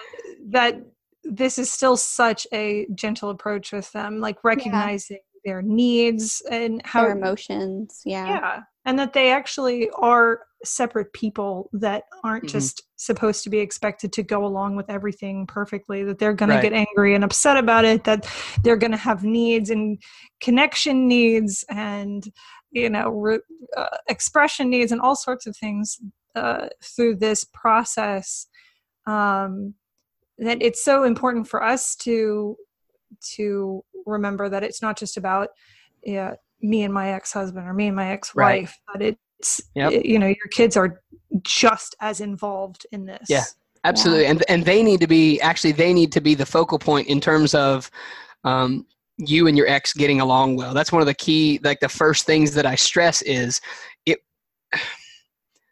that this is still such a gentle approach with them like recognizing their needs and how Their emotions. Yeah. yeah and that they actually are separate people that aren't Mhm. just supposed to be expected to go along with everything perfectly that they're going Right. to get angry and upset about it that they're going to have needs and connection needs and you know re- uh, expression needs and all sorts of things uh, through this process um, that it's so important for us to to remember that it's not just about yeah, me and my ex-husband or me and my ex-wife but it's Yep. it- you know your kids are just as involved in this Yeah. Absolutely, and and they need to be actually they need to be the focal point in terms of um, you and your ex getting along well. That's one of the key, like the first things that I stress is it.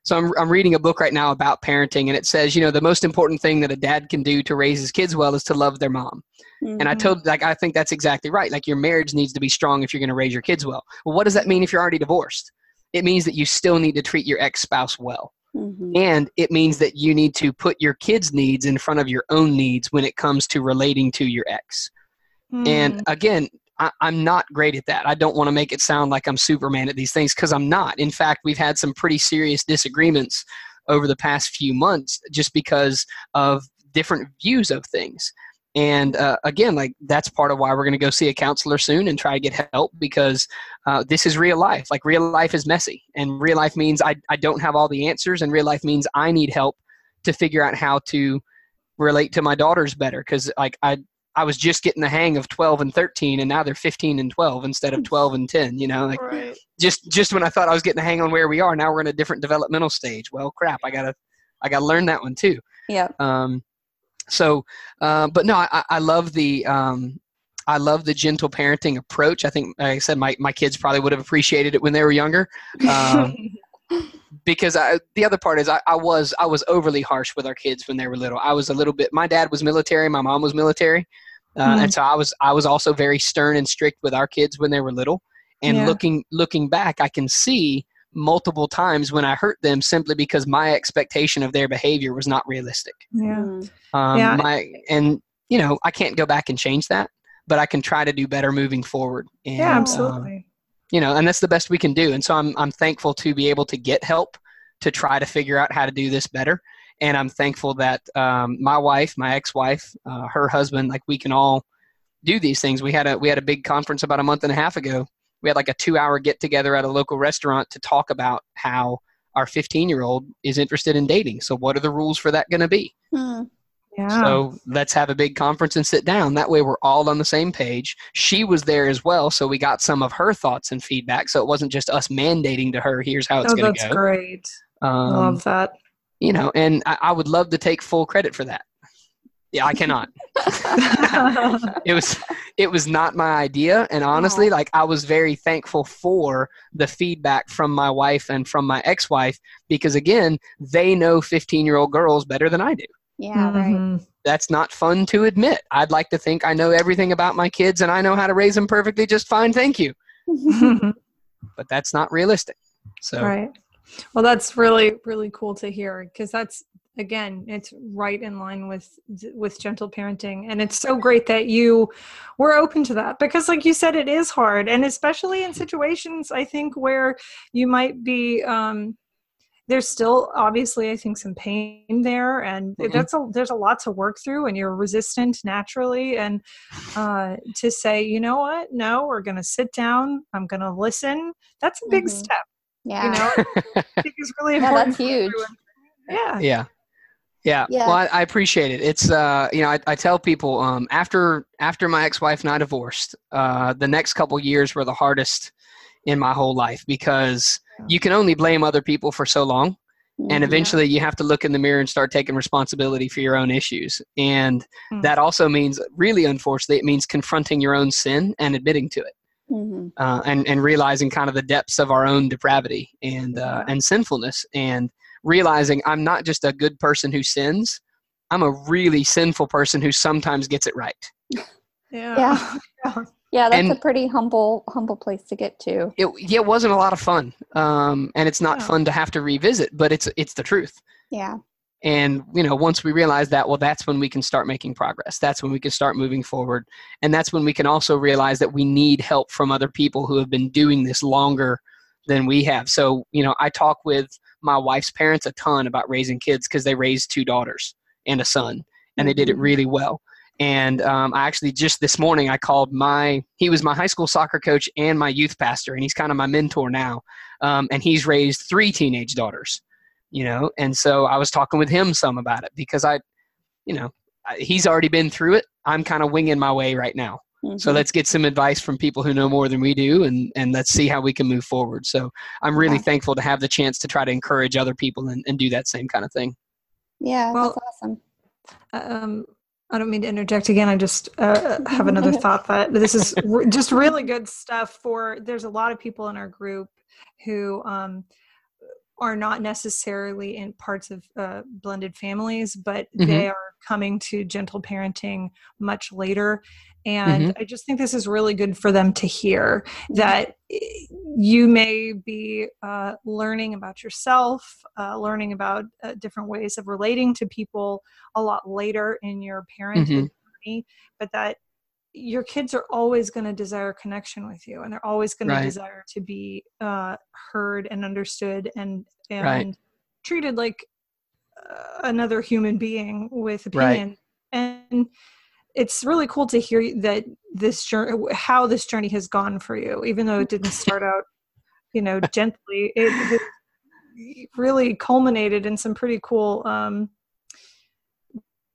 So I'm I'm reading a book right now about parenting, and it says you know the most important thing that a dad can do to raise his kids well is to love their mom. And I Mhm. told like I think that's exactly right. Like your marriage needs to be strong if you're going to raise your kids well. Well, what does that mean if you're already divorced? It means that you still need to treat your ex spouse well Mhm. and it means that you need to put your kids needs in front of your own needs when it comes to relating to your ex and Mm. again I, i'm not great at that. I don't want to make it sound like i'm superman at these things because i'm not. In fact we've had some pretty serious disagreements over the past few months just because of different views of things. And uh, again like that's part of why we're going to go see a counselor soon and try to get help because uh, this is real life. Like real life is messy and real life means I, I don't have all the answers and real life means i need help to figure out how to relate to my daughters better. Because like i i was just getting the hang of 12 and 13 and now they're 15 and 12 instead of 12 and 10 you know like right just just when i thought i was getting the hang on where we are now we're in a different developmental stage well crap i gotta i gotta learn that one too Yeah. um, so, uh, but no, I, I love the um, I love the gentle parenting approach. I think, like I said, my, my kids probably would have appreciated it when they were younger. [laughs] Um, because I, the other part is I, I was I was overly harsh with our kids when they were little. I was a little bit. My dad was military. My mom was military, uh, Mhm. and so I was I was also very stern and strict with our kids when they were little. And Yeah. looking looking back, I can see multiple times when I hurt them simply because my expectation of their behavior was not realistic. yeah. Mm. Um, Yeah. My and you know I can't go back and change that, but I can try to do better moving forward. And, Yeah, um, absolutely. You know, and that's the best we can do. And so I'm I'm thankful to be able to get help to try to figure out how to do this better. And I'm thankful that um, my wife, my ex-wife, uh, her husband, like we can all do these things. We had a we had a big conference about a month and a half ago. We had like a two-hour get together at a local restaurant to talk about how our 15-year-old is interested in dating. So what are the rules for that going to be? Hmm. Yeah. So let's have a big conference and sit down. That way we're all on the same page. She was there as well, so we got some of her thoughts and feedback. So it wasn't just us mandating to her, here's how it's oh, going to go. That's great. Um, Love that. you know, and I, I would love to take full credit for that. Yeah, I cannot. [laughs] it was it was not my idea and honestly like i was very thankful for the feedback from my wife and from my ex-wife because again they know 15 year old girls better than i do Yeah, right. Mhm. that's not fun to admit. I'd like to think I know everything about my kids and I know how to raise them perfectly just fine, thank you. [laughs] But that's not realistic. So Right. Well, that's really really cool to hear because that's again, it's right in line with with gentle parenting, and it's so great that you were open to that because, like you said, it is hard, and especially in situations I think where you might be. Um, there's still obviously I think some pain there, and Mhm. that's a there's a lot to work through, and you're resistant naturally, and uh, to say, you know what, no, we're going to sit down, I'm going to listen. That's a big Mhm. step Yeah. you know [laughs] i think is really Yeah, important that's huge. yeah yeah. Yeah. Yeah. Well, I, I appreciate it. It's uh, you know, I, I tell people um, after after my ex-wife and I divorced, uh, the next couple years were the hardest in my whole life because you can only blame other people for so long. and Mhm. eventually you have to look in the mirror and start taking responsibility for your own issues and Hmm. that also means really unfortunately it means confronting your own sin and admitting to it Mhm. uh, and, and realizing kind of the depths of our own depravity and uh, and sinfulness and realizing i'm not just a good person who sins i'm a really sinful person who sometimes gets it right [laughs] yeah Yeah. [laughs] Yeah. That's And- a pretty humble humble place to get to. it, yeah, it wasn't a lot of fun um, and it's not Yeah. fun to have to revisit but it's it's the truth Yeah. and you know once we realize that well that's when we can start making progress that's when we can start moving forward and that's when we can also realize that we need help from other people who have been doing this longer than we have so you know i talk with my wife's parents a ton about raising kids because they raised two daughters and a son and they did it Mhm. really well and um, i actually just this morning i called my he was my high school soccer coach and my youth pastor and he's kind of my mentor now um, and he's raised three teenage daughters you know and so i was talking with him some about it because i you know I- he's already been through it i'm kind of winging my way right now so Mhm. let's get some advice from people who know more than we do and and let's see how we can move forward so i'm really Yeah. thankful to have the chance to try to encourage other people and, and do that same kind of thing yeah, Well- that's awesome. um i don't mean to interject again i just uh, have another [laughs] thought that this is r- just really good stuff for there's a lot of people in our group who um are not necessarily in parts of uh, blended families, but they are coming to gentle parenting much later. And I just think this is really good for them to hear that eh, you may be uh, learning about yourself, uh, learning about uh, different ways of relating to people a lot later in your parenthood journey, but that your kids are always going to desire connection with you and they're always going Right. to desire to be uh, heard and understood and and Right. treated like uh, another human being with Right. opinion and it's really cool to hear that this journey how this journey has gone for you even though it didn't [laughs] start out you know gently. It has really culminated in some pretty cool um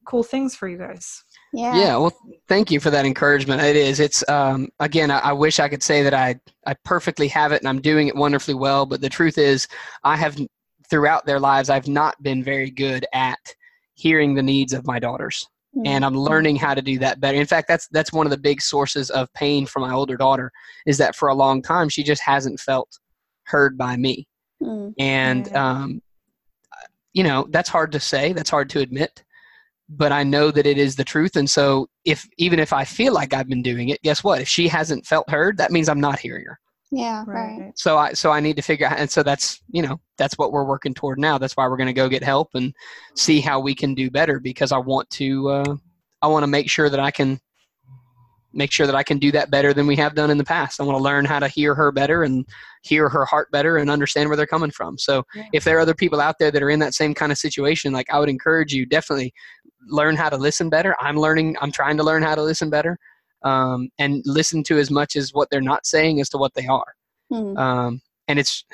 cool things for you guys. Yeah. yeah well thank you for that encouragement. It is it's um, again I, I wish i could say that i i perfectly have it and i'm doing it wonderfully well but the truth is i have throughout their lives i've not been very good at hearing the needs of my daughters and i'm learning how to do that better. In fact that's that's one of the big sources of pain for my older daughter is that for a long time she just hasn't felt heard by me. Mm. and um, you know that's hard to say that's hard to admit but i know that it is the truth. And so if even if i feel like i've been doing it guess what? If she hasn't felt heard that means i'm not hearing her Yeah, right. Right. so i so i need to figure out and so that's you know that's what we're working toward now that's why we're going to go get help and see how we can do better because i want to uh, i want to make sure that i can make sure that i can do that better than we have done in the past i want to learn how to hear her better and hear her heart better and understand where they're coming from so Yeah. if there are other people out there that are in that same kind of situation like i would encourage you definitely learn how to listen better i'm learning i'm trying to learn how to listen better um, and listen to as much as what they're not saying as to what they are. Mm. um, and it's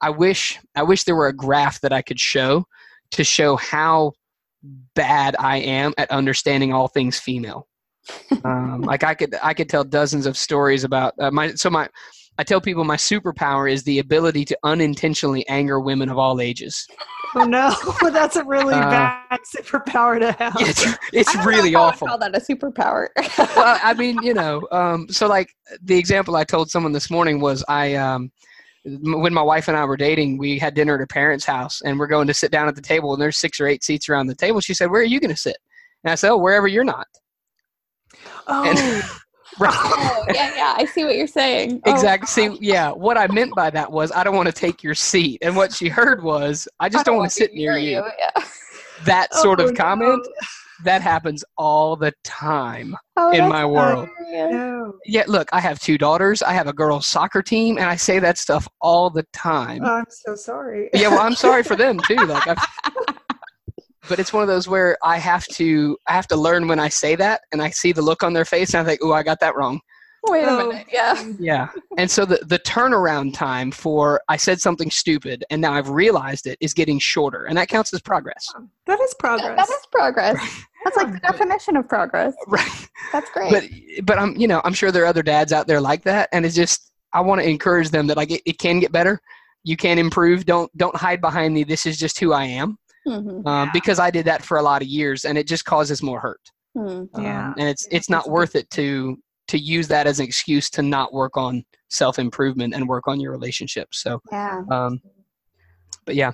i wish i wish there were a graph that i could show to show how bad i am at understanding all things female. Um, like i could i could tell dozens of stories about uh, my so my i tell people my superpower is the ability to unintentionally anger women of all ages Oh no, [laughs] that's a really Uh, bad superpower to have. it's, [laughs] it's I don't know really if I would awful Call that a superpower. well, I mean, [laughs] you know, um, so like the example I told someone this morning was I, um, when my wife and I were dating, we had dinner at her parents' house, and we're going to sit down at the table, and there's six or eight seats around the table. She said, "Where are you going to sit?" And I said, "Oh, wherever you're not." Oh, Right. oh, yeah, yeah. I see what you're saying. Oh, exactly. See, yeah, what I meant by that was I don't want to take your seat, and what she heard was I just I don't, want want to sit near you. Yeah. That oh, sort Oh, of comment no. that happens all the time Oh, in my world. No. Yeah, look, I have two daughters. I have a girls' soccer team, and I say that stuff all the time. Oh, I'm so sorry. yeah, well, I'm sorry for [laughs] them too. Like, I've, but it's one of those where I have to, I have to learn when I say that, and I see the look on their face, and I think, "Oh, I got that wrong." Wait a Oh. minute. Yeah. Yeah, and so the the turnaround time for I said something stupid, and now I've realized it is getting shorter, and that counts as progress. That is That- progress. That is progress. That's like the [laughs] definition of progress. Right. That's great. But but I'm you know I'm sure there are other dads out there like that, and it's just I want to encourage them that like it, it can get better. You can improve. Don't don't hide behind the this is just who I am. Mhm. Um, because I did that for a lot of years, and it just causes more hurt. Mm. Yeah. Um, and it's it's not worth it to to use that as an excuse to not work on self improvement and work on your relationships. So, Yeah. um, but yeah,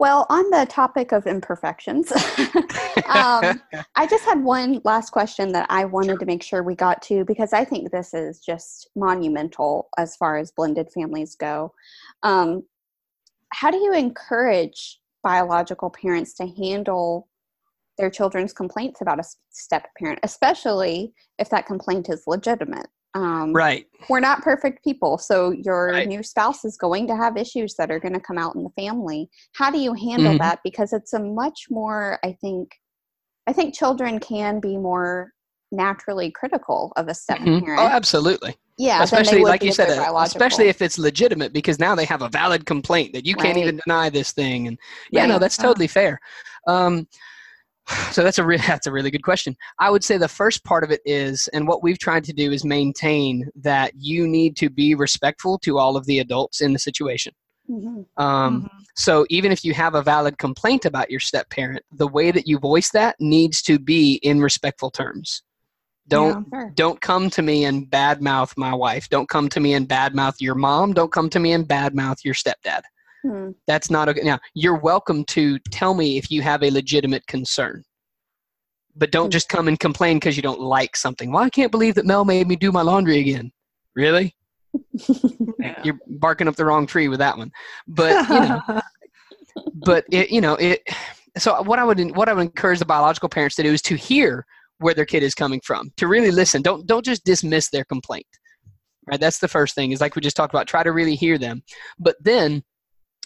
Well, on the topic of imperfections, [laughs] um, [laughs] I just had one last question that I wanted to make sure we got to because I think this is just monumental as far as blended families go. Um, how do you encourage biological parents to handle their children's complaints about a step parent, especially if that complaint is legitimate? Um, right, we're not perfect people so your Right. new spouse is going to have issues that are going to come out in the family how do you handle Mhm. that because it's a much more i think i think children can be more naturally critical of a step parent oh, absolutely. Yeah especially like you said, uh, especially if it's legitimate, because now they have a valid complaint that you can't even deny this thing. And yeah, no, Right. that's Ah. totally fair. Um, [sighs] so that's a re- [laughs] that's a really good question. I would say the first part of it is, and what we've tried to do is maintain that you need to be respectful to all of the adults in the situation. Mhm. Um, Mhm. So even if you have a valid complaint about your step parent, the way that you voice that needs to be in respectful terms. Don't Sure. don't come to me and badmouth my wife. Don't come to me and badmouth your mom. Don't come to me and badmouth your stepdad. Hmm. That's not okay. Now you're welcome to tell me if you have a legitimate concern, but don't just come and complain because you don't like something. Well, I can't believe that Mel made me do my laundry again. Really? [laughs] Yeah. You're barking up the wrong tree with that one. But you know, [laughs] but it you know it so what i would what i would encourage the biological parents to do is to hear where their kid is coming from to really listen don't don't just dismiss their complaint right that's the first thing is like we just talked about try to really hear them but then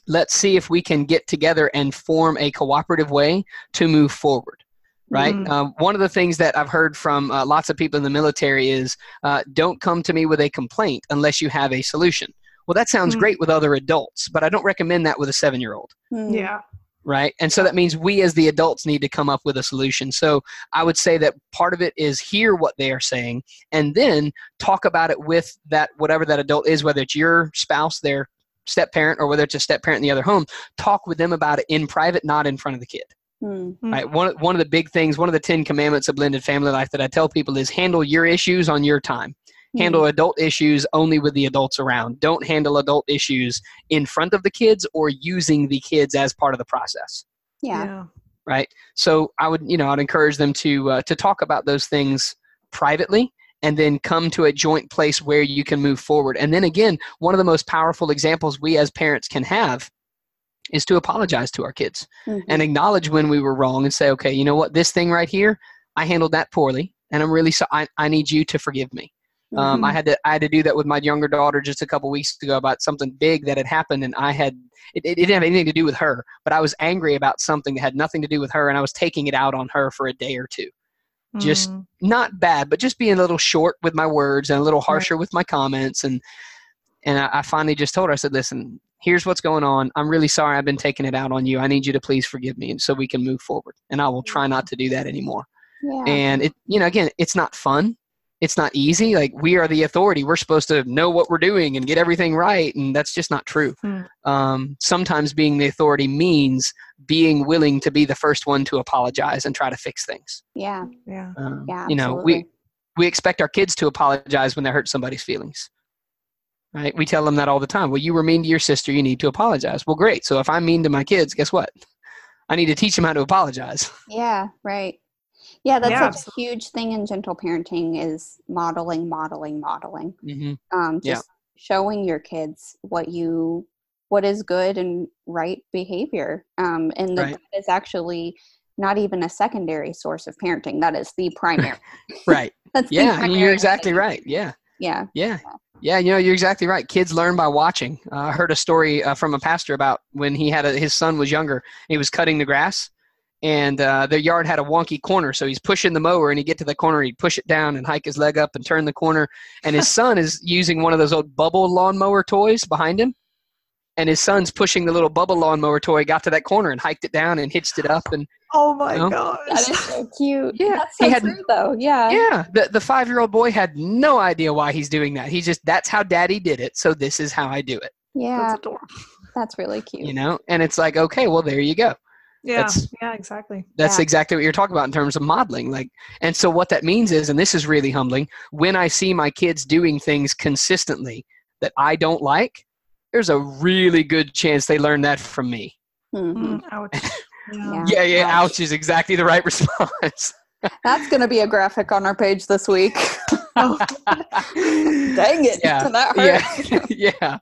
let's see if we can get together and form a cooperative way to move forward right Mhm. um, one of the things that i've heard from uh, lots of people in the military is uh, don't come to me with a complaint unless you have a solution well that sounds Mm. great with other adults but i don't recommend that with a seven year old Hmm. yeah. Right and so that means we as the adults need to come up with a solution so i would say that part of it is hear what they are saying and then talk about it with that whatever that adult is whether it's your spouse their step parent or whether it's a step parent in the other home talk with them about it in private not in front of the kid Mm. Mm. Right. One one of the big things, one of the Ten Commandments of blended family life that I tell people is handle your issues on your time. Handle adult issues only with the adults around. Don't handle adult issues in front of the kids or using the kids as part of the process. Yeah. Right. So I would, you know, I'd encourage them to uh, to talk about those things privately and then come to a joint place where you can move forward. And then again, one of the most powerful examples we as parents can have is to apologize to our kids Mhm. and acknowledge when we were wrong and say, okay, you know what, this thing right here, I handled that poorly, and I'm really so I, I need you to forgive me. Um, I Mhm. had to I had to do that with my younger daughter just a couple weeks ago about something big that had happened, and I had it, it didn't have anything to do with her, but I was angry about something that had nothing to do with her, and I was taking it out on her for a day or two. Just- Mm. Not bad, but just being a little short with my words and a little Right. harsher with my comments, and and I, I finally just told her, I said, listen. Here's what's going on. I'm really sorry I've been taking it out on you. I need you to please forgive me and so we can move forward. And I will try not to do that anymore yeah. and it you know again it's not fun it's not easy like we are the authority we're supposed to know what we're doing and get everything right and that's just not true Hmm. um, sometimes being the authority means being willing to be the first one to apologize and try to fix things yeah. Yeah. um, Yeah. you know we we expect our kids to apologize when they hurt somebody's feelings right we tell them that all the time well you were mean to your sister you need to apologize well great so if i'm mean to my kids guess what i need to teach them how to apologize Yeah, right. Yeah, that's Yeah, such a huge thing in gentle parenting is modeling, modeling, modeling. hmm Um, Yeah. just showing your kids what you what is good and right behavior. Um, and that Right. that is actually not even a secondary source of parenting. That is the primary. [laughs] right [laughs] That's yeah and you're exactly thing. right yeah Yeah. Yeah. Yeah, you know, you're exactly right. Kids learn by watching. Uh, I heard a story uh, from a pastor about when he had a, his son was younger. He was cutting the grass, and uh, their yard had a wonky corner. So he's pushing the mower, and he'd get to the corner, he'd push it down and hike his leg up and turn the corner. And his [laughs] son is using one of those old bubble lawnmower toys behind him. And his son's pushing the little bubble lawnmower toy, got to that corner and hiked it down and hitched it up. And Oh my No. gosh. That is so cute. Yeah, That's he had- true though. Yeah. yeah, the, the five year old boy had no idea why he's doing that. He's just, that's how daddy did it. So this is how I do it, Yeah. That's adorable. That's, really cute. you know? And it's like, okay, well, there you go. Yeah. That's- yeah. Exactly. That's Yeah. exactly what you're talking about in terms of modeling. Like, and so what that means is, and this is really humbling, when I see my kids doing things consistently that I don't like, there's a really good chance they learn that from me. Mhm. Mm, ouch. [laughs] Yeah. Yeah. Yeah, yeah, Ouch. ouch is exactly the right [laughs] response. That's going to be a graphic on our page this week. Oh, [laughs] Dang it. Yeah. That hurt. yeah, yeah.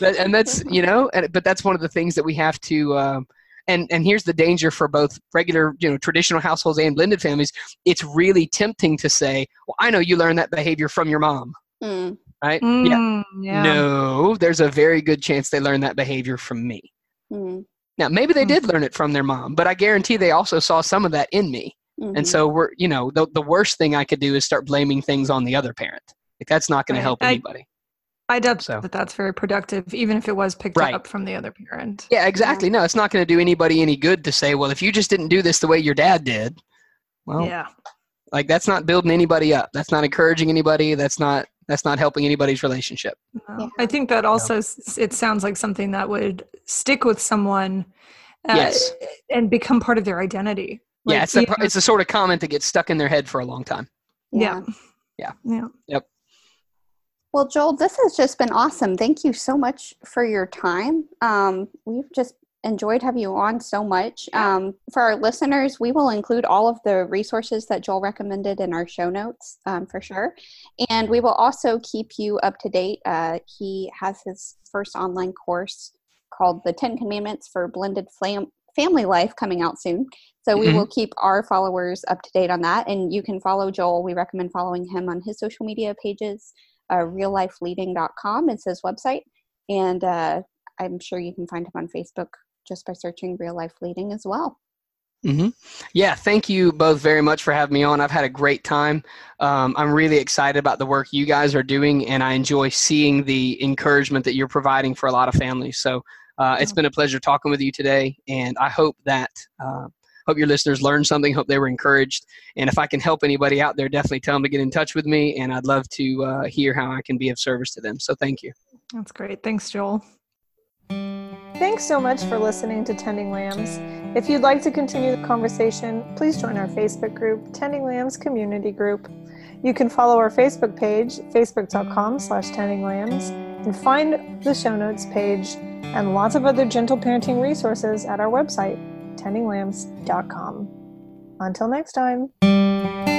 That, and that's you know, and, but that's one of the things that we have to. Um, and and here's the danger for both regular, you know, traditional households and blended families. It's really tempting to say, "Well, I know you learned that behavior from your mom." Mm, Right? Yeah. mm, yeah. No, there's a very good chance they learned that behavior from me. mm, Now, maybe they Hmm. did learn it from their mom, but I guarantee they also saw some of that in me. mhm. And so we're, you know, the, the worst thing I could do is start blaming things on the other parent. Like that's not going Right. to help anybody. I doubt So. that that's very productive, even if it was picked Right. up from the other parent. Yeah, exactly. No, it's not going to do anybody any good to say, well, if you just didn't do this the way your dad did, well, yeah. like that's not building anybody up. That's not encouraging anybody. That's not that's not helping anybody's relationship. No. I think that also s it sounds like something that would stick with someone uh, Yes. and become part of their identity. yeah, it's the, you it's the sort of comment that gets stuck in their head for a long time. yeah. Yeah. Yeah. Well, Joel, this has just been awesome. Thank you so much for your time. Um, we've just enjoyed having you on so much. Um, for our listeners, we will include all of the resources that Joel recommended in our show notes um, for sure. And we will also keep you up to date. Uh, he has his first online course called The Ten Commandments for Blended Flam- Family Life coming out soon. So we Mhm. will keep our followers up to date on that. And you can follow Joel. We recommend following him on his social media pages uh, reallifeleading.com is his website. And uh, I'm sure you can find him on Facebook just by searching Real Life Leading as well. hmm Yeah, thank you both very much for having me on. I've had a great time. Um, I'm really excited about the work you guys are doing, and I enjoy seeing the encouragement that you're providing for a lot of families. So uh, it's been a pleasure talking with you today, and I hope that. Uh, Hope your listeners learned something. Hope they were encouraged. And if I can help anybody out there, definitely tell them to get in touch with me. And I'd love to uh, hear how I can be of service to them. So thank you. That's great. Thanks, Joel. Thanks so much for listening to Tending Lambs. If you'd like to continue the conversation, please join our Facebook group, Tending Lambs Community Group. You can follow our Facebook page, facebook.com slash tendinglambs, and find the show notes page and lots of other gentle parenting resources at our website, tendinglambs.com. Until next time.